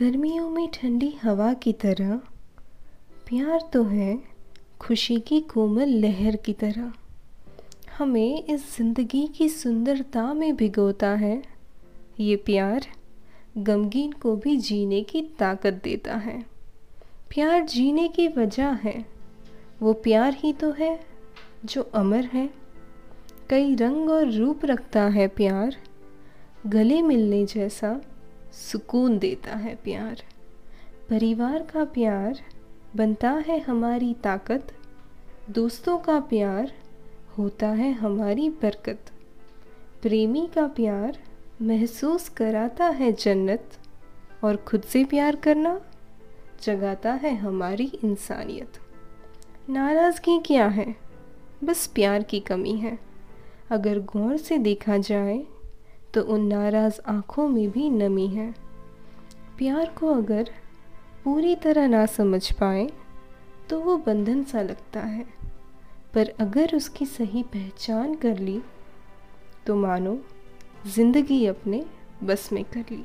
गर्मियों में ठंडी हवा की तरह, प्यार तो है खुशी की कोमल लहर की तरह। हमें इस ज़िंदगी की सुंदरता में भिगोता है। ये प्यार गमगीन को भी जीने की ताकत देता है। प्यार जीने की वजह है। वो प्यार ही तो है जो अमर है। कई रंग और रूप रखता है प्यार, गले मिलने जैसा। सुकून देता है प्यार। परिवार का प्यार बनता है हमारी ताकत। दोस्तों का प्यार होता है हमारी बरकत। प्रेमी का प्यार महसूस कराता है जन्नत। और खुद से प्यार करना जगाता है हमारी इंसानियत। नाराज़गी क्या है? बस प्यार की कमी है। अगर गौर से देखा जाए तो उन नाराज़ आँखों में भी नमी है। प्यार को अगर पूरी तरह ना समझ पाए तो वो बंधन सा लगता है। पर अगर उसकी सही पहचान कर ली तो मानो ज़िंदगी अपने बस में कर ली।